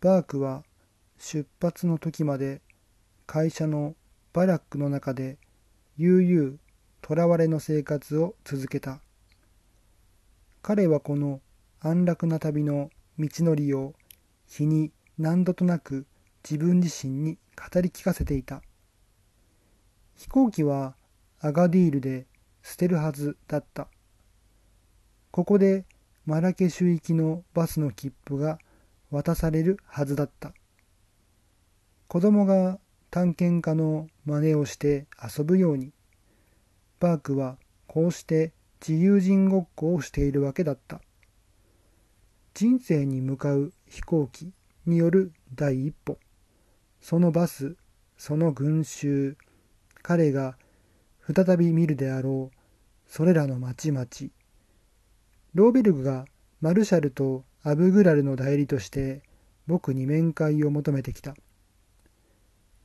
バークは出発の時まで会社のバラックの中で悠々囚われの生活を続けた。彼はこの安楽な旅の道のりを日に何度となく自分自身に語り聞かせていた。飛行機はアガディールで捨てるはずだった。ここでマラケシュ行きのバスの切符が渡されるはずだった。子供が探検家の真似をして遊ぶように、バークはこうして自由人ごっこをしているわけだった。人生に向かう飛行機による第一歩。そのバス、その群衆、彼が再び見るであろう、それらの町々。ローベルグがマルシャルとアブグラルの代理として僕に面会を求めてきた。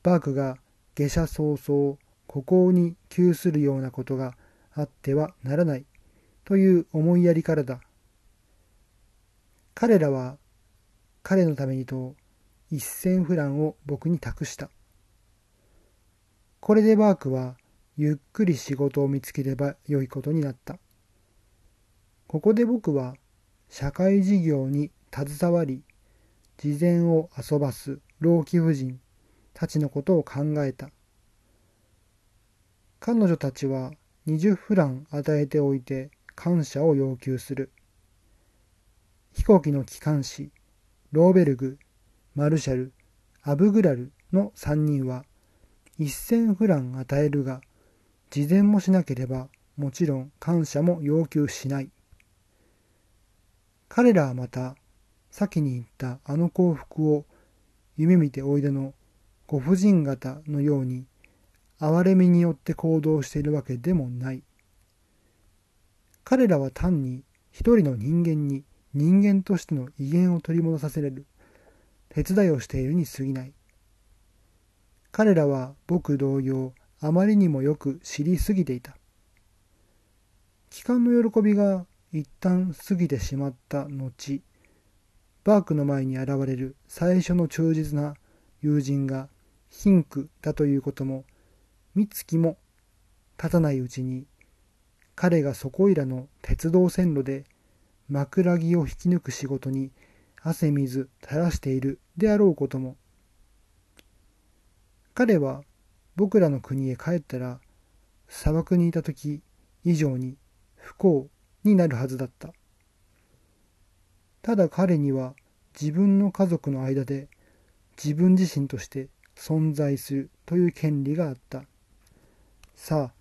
バークが下車早々、孤高に窮するようなことがあってはならないという思いやりからだ。彼らは彼のためにと一千フランを僕に託した。これでバークはゆっくり仕事を見つければよいことになった。ここで僕は社会事業に携わり、事前を遊ばす老貴婦人たちのことを考えた。彼女たちは20フラン与えておいて感謝を要求する。飛行機の機関士、ローベルグ、マルシャル、アブグラルの3人は1000フラン与えるが、事前もしなければもちろん感謝も要求しない。彼らはまた、先に言ったあの幸福を夢見ておいでのご婦人方のように憐れみによって行動しているわけでもない。彼らは単に一人の人間に人間としての威厳を取り戻させれる手伝いをしているに過ぎない。彼らは僕同様あまりにもよく知りすぎていた。帰還の喜びが一旦過ぎてしまった後、バークの前に現れる最初の忠実な友人が貧苦だということも三月も経たないうちに彼がそこいらの鉄道線路で枕木を引き抜く仕事に汗水垂らしているであろうことも。彼は僕らの国へ帰ったら砂漠にいた時以上に不幸になるはずだったただ彼には自分の家族の間で自分自身として存在するという権利があった。さあ、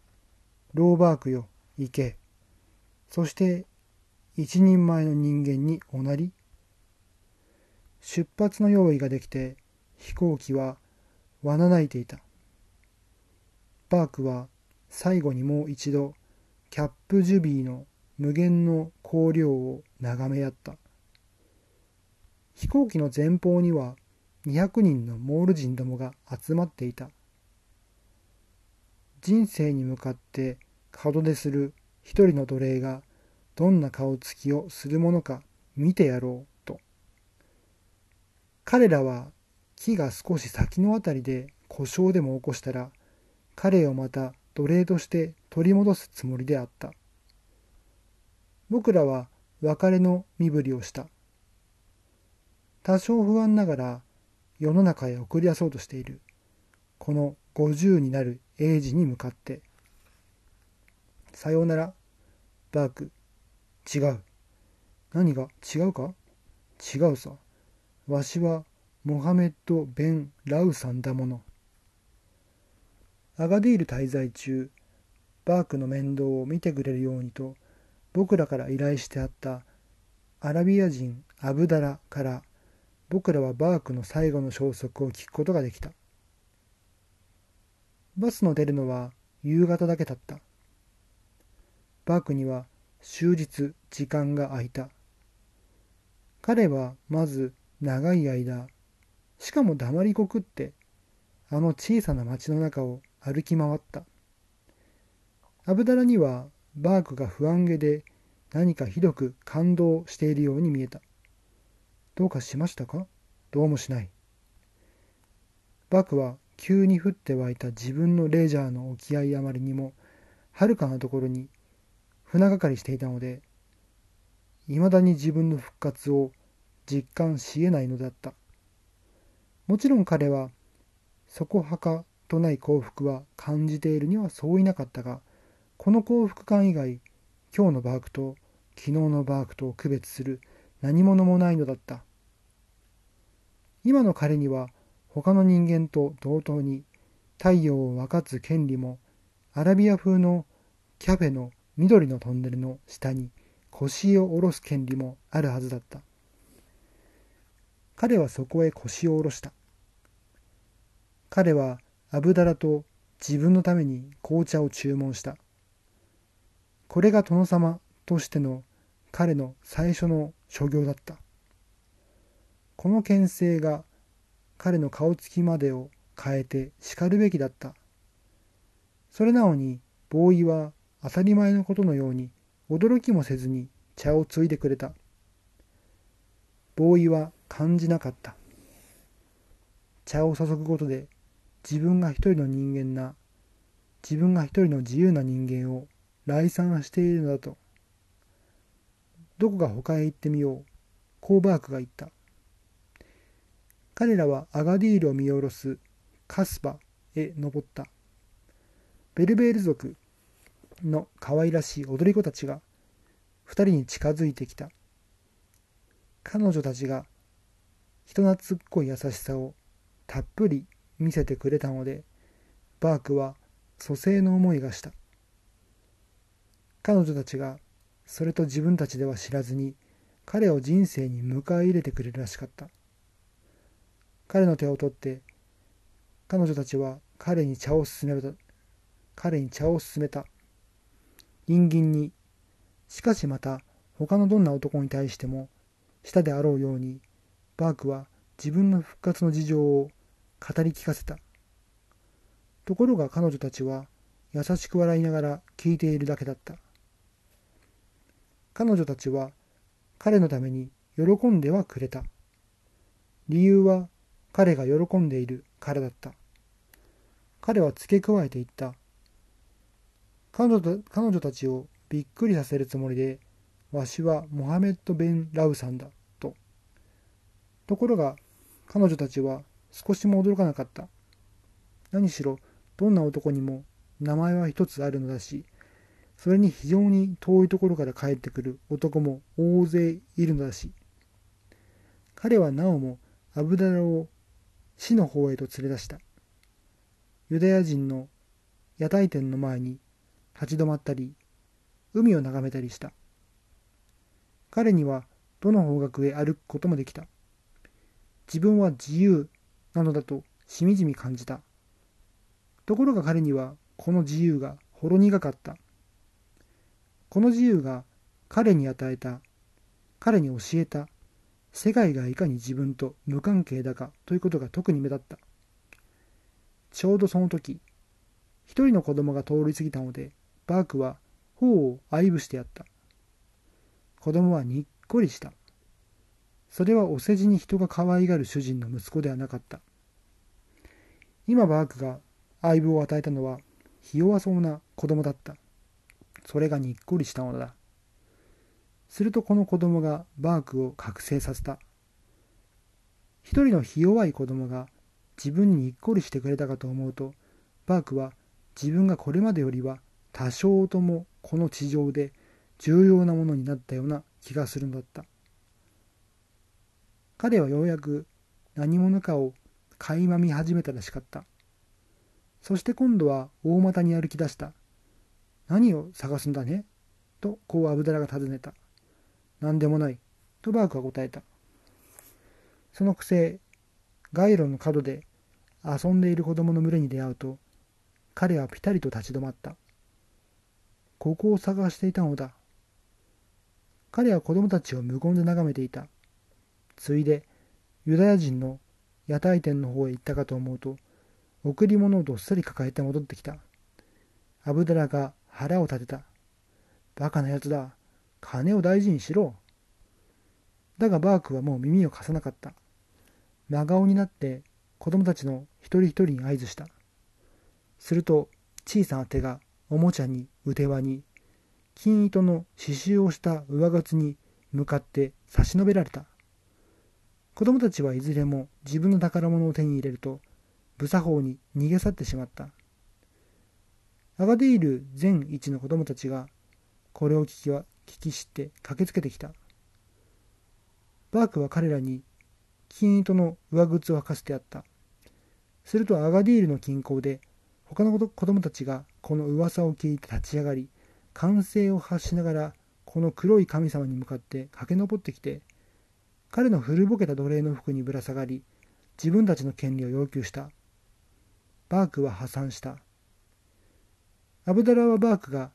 ローバークよ、行け。そして、一人前の人間におなり。出発の用意ができて、飛行機はわなないていた。バークは最後にもう一度、キャップジュビーの無限の光量を眺め合った。飛行機の前方には200人のモール人どもが集まっていた。人生に向かって門出する一人の奴隷がどんな顔つきをするものか見てやろうと。彼らは木が少し先のあたりで故障でも起こしたら彼をまた奴隷として取り戻すつもりであった。僕らは別れの身振りをした。多少不安ながら世の中へ送り出そうとしている。この50になる英治に向かって。さようなら。バーク。違う。何が違うか？違うさ。わしはモハメッド・ベン・ラウさんだもの。アガディール滞在中バークの面倒を見てくれるようにと僕らから依頼してあったアラビア人アブダラから僕らはバークの最後の消息を聞くことができた。バスの出るのは夕方だけだった。バークには終日時間が空いた。彼はまず長い間、しかも黙りこくって、あの小さな町の中を歩き回った。アブダラにはバークが不安げで何かひどく感動しているように見えた。どうかしましたか？どうもしない。バークは急に降って湧いた自分のレジャーの沖合あまりにも、はるかなところに船がかりしていたので、未だに自分の復活を実感しえないのだった。もちろん彼は、そこはかとない幸福は感じているにはそういなかったが、この幸福感以外、今日のバークと昨日のバークと区別する何者もないのだった。今の彼には他の人間と同等に太陽を分かつ権利もアラビア風のキャフェの緑のトンネルの下に腰を下ろす権利もあるはずだった。彼はそこへ腰を下ろした。彼はアブダラと自分のために紅茶を注文した。これが殿様としての彼の最初の所業だった。この牽制が彼の顔つきまでを変えて叱るべきだった。それなのに、ボーイは当たり前のことのように驚きもせずに茶をついでくれた。ボーイは感じなかった。茶を注ぐことで自分が一人の人間な自分が一人の自由な人間を来賛しているのだと。どこか他へ行ってみよう。コーバークが言った。彼らはアガディールを見下ろす。カスバへ登った。ベルベール族の可愛らしい踊り子たちが。二人に近づいてきた。彼女たちが。人懐っこい優しさを。たっぷり見せてくれたので。バークは蘇生の思いがした。彼女たちがそれと自分たちでは知らずに彼を人生に迎え入れてくれるらしかった彼の手を取って彼女たちは彼に茶を勧めた彼に茶を勧めた陰銀にしかしまた他のどんな男に対してもしたであろうようにバークは自分の復活の事情を語り聞かせた。ところが彼女たちは優しく笑いながら聞いているだけだった。彼女たちは彼のために喜んではくれた。理由は彼が喜んでいるからだった。彼は付け加えていった。彼女彼女たちをびっくりさせるつもりで、わしはモハメッド・ベン・ラウさんだ、と。ところが、彼女たちは少しも驚かなかった。何しろ、どんな男にも名前は一つあるのだし、それに非常に遠いところから帰ってくる男も大勢いるのだし、彼はなおもアブダラを死の方へと連れ出した。ユダヤ人の屋台店の前に立ち止まったり、海を眺めたりした。彼にはどの方角へ歩くこともできた。自分は自由なのだとしみじみ感じた。ところが彼にはこの自由がほろ苦かった。この自由が彼に与えた、彼に教えた、世界がいかに自分と無関係だかということが特に目立った。ちょうどその時、一人の子供が通り過ぎたので、バークは頬を愛撫してやった。子供はにっこりした。それはお世辞に人が可愛がる主人の息子ではなかった。今バークが相棒を与えたのは、ひ弱そうな子供だった。それがにっこりしたのだ。するとこの子供がバークを覚醒させた。一人のひ弱い子供が自分ににっこりしてくれたかと思うと、バークは自分がこれまでよりは多少ともこの地上で重要なものになったような気がするのだった。彼はようやく何者かを垣間見始めたらしかった。そして今度は大股に歩き出した。何を探すんだね？とこうアブダラが尋ねた。何でもない。とバークは答えた。そのくせ、街路の角で遊んでいる子供の群れに出会うと、彼はぴたりと立ち止まった。ここを探していたのだ。彼は子供たちを無言で眺めていた。ついでユダヤ人の屋台店の方へ行ったかと思うと贈り物をどっさり抱えて戻ってきたアブダラが腹を立てたバカなやつだ金を大事にしろだがバークはもう耳を貸さなかった真顔になって子供たちの一人一人に合図した。すると小さな手がおもちゃに腕輪に金糸の刺繍をした上靴に向かって差し伸べられた。子供たちはいずれも自分の宝物を手に入れると無作法に逃げ去ってしまった。アガディール全一の子供たちがこれを聞きは聞き知って駆けつけてきた。バークは彼らに金糸の上靴を履かせてやった。するとアガディールの近郊で他の子供たちがこの噂を聞いて立ち上がり歓声を発しながらこの黒い神様に向かって駆け上ってきて彼の古ぼけた奴隷の服にぶら下がり自分たちの権利を要求したバークは破産したアブダラはバークが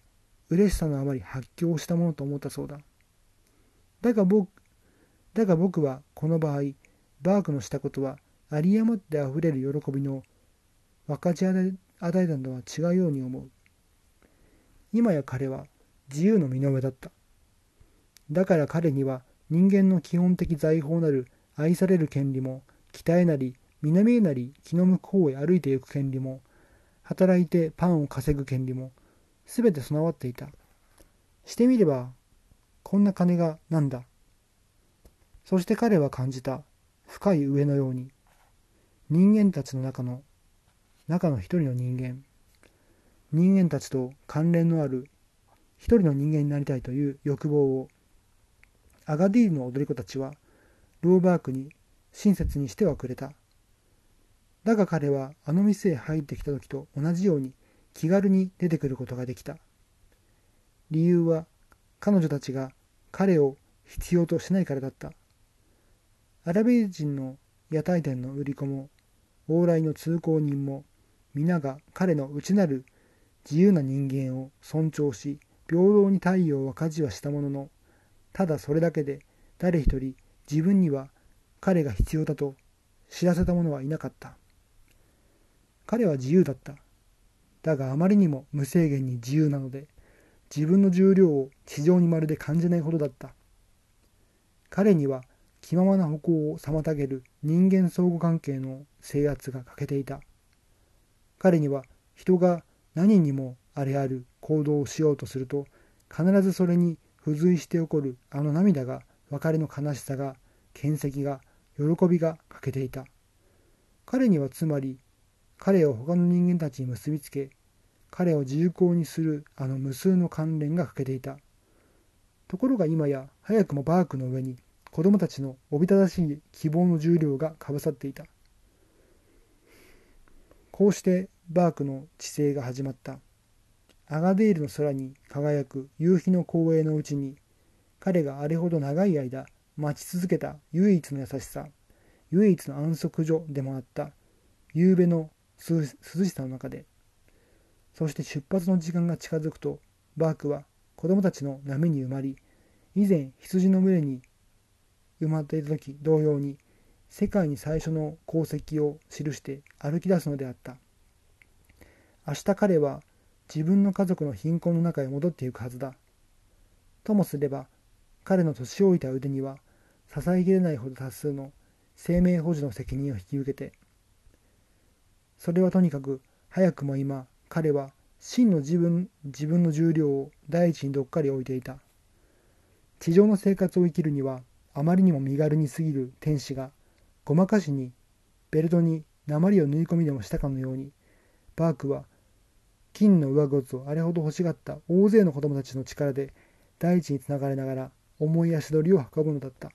嬉しさのあまり発狂したものと思ったそうだだが僕だが僕はこの場合バークのしたことは有り余ってあふれる喜びの分かち与えたのは違うように思う今や彼は自由の身の上だった。だから彼には人間の基本的財宝なる愛される権利も、北へなり、南へなり、気の向こうへ歩いていく権利も、働いてパンを稼ぐ権利も、すべて備わっていた。してみれば、こんな金がなんだ。そして彼は感じた。深い上のように。人間たちの中の、中の一人の人間。人間たちと関連のある一人の人間になりたいという欲望をアガディールの踊り子たちはローバークに親切にしてはくれただが彼はあの店へ入ってきた時と同じように気軽に出てくることができた。理由は彼女たちが彼を必要としないからだった。アラビア人の屋台店の売り子も往来の通行人も皆が彼の内なる自由な人間を尊重し平等に太陽は家事はしたもののただそれだけで誰一人自分には彼が必要だと知らせた者はいなかった。彼は自由だった。だがあまりにも無制限に自由なので自分の重量を地上にまるで感じないほどだった。彼には気ままな歩行を妨げる人間相互関係の制圧が欠けていた。彼には人が何にもあれある行動をしようとすると必ずそれに付随して起こるあの涙が別れの悲しさが剣跡が喜びが欠けていた。彼にはつまり彼を他の人間たちに結びつけ彼を自由行にするあの無数の関連が欠けていた。ところが今や早くもバークの上に子供たちのおびただしい希望の重量がかぶさっていた。こうしてバークの治世が始まった。アガデールの空に輝く夕日の光栄のうちに、彼があれほど長い間待ち続けた唯一の優しさ、唯一の安息所でもあった。夕べの涼しさの中で、そして出発の時間が近づくと、バークは子供たちの波に埋まり、以前羊の群れに埋まっていた時同様に、世界に最初の功績を記して歩き出すのであった。明日彼は自分の家族の貧困の中へ戻っていくはずだ。ともすれば、彼の年老いた腕には支えきれないほど多数の生命保持の責任を引き受けて、それはとにかく早くも今彼は真の自分自分の重量を第一にどっかり置いていた。地上の生活を生きるにはあまりにも身軽に過ぎる天使がごまかしにベルトに鉛を縫い込みでもしたかのようにバークは金の上靴をあれほど欲しがった大勢の子供たちの力で大地につながれながら重い足取りを運ぶのだった。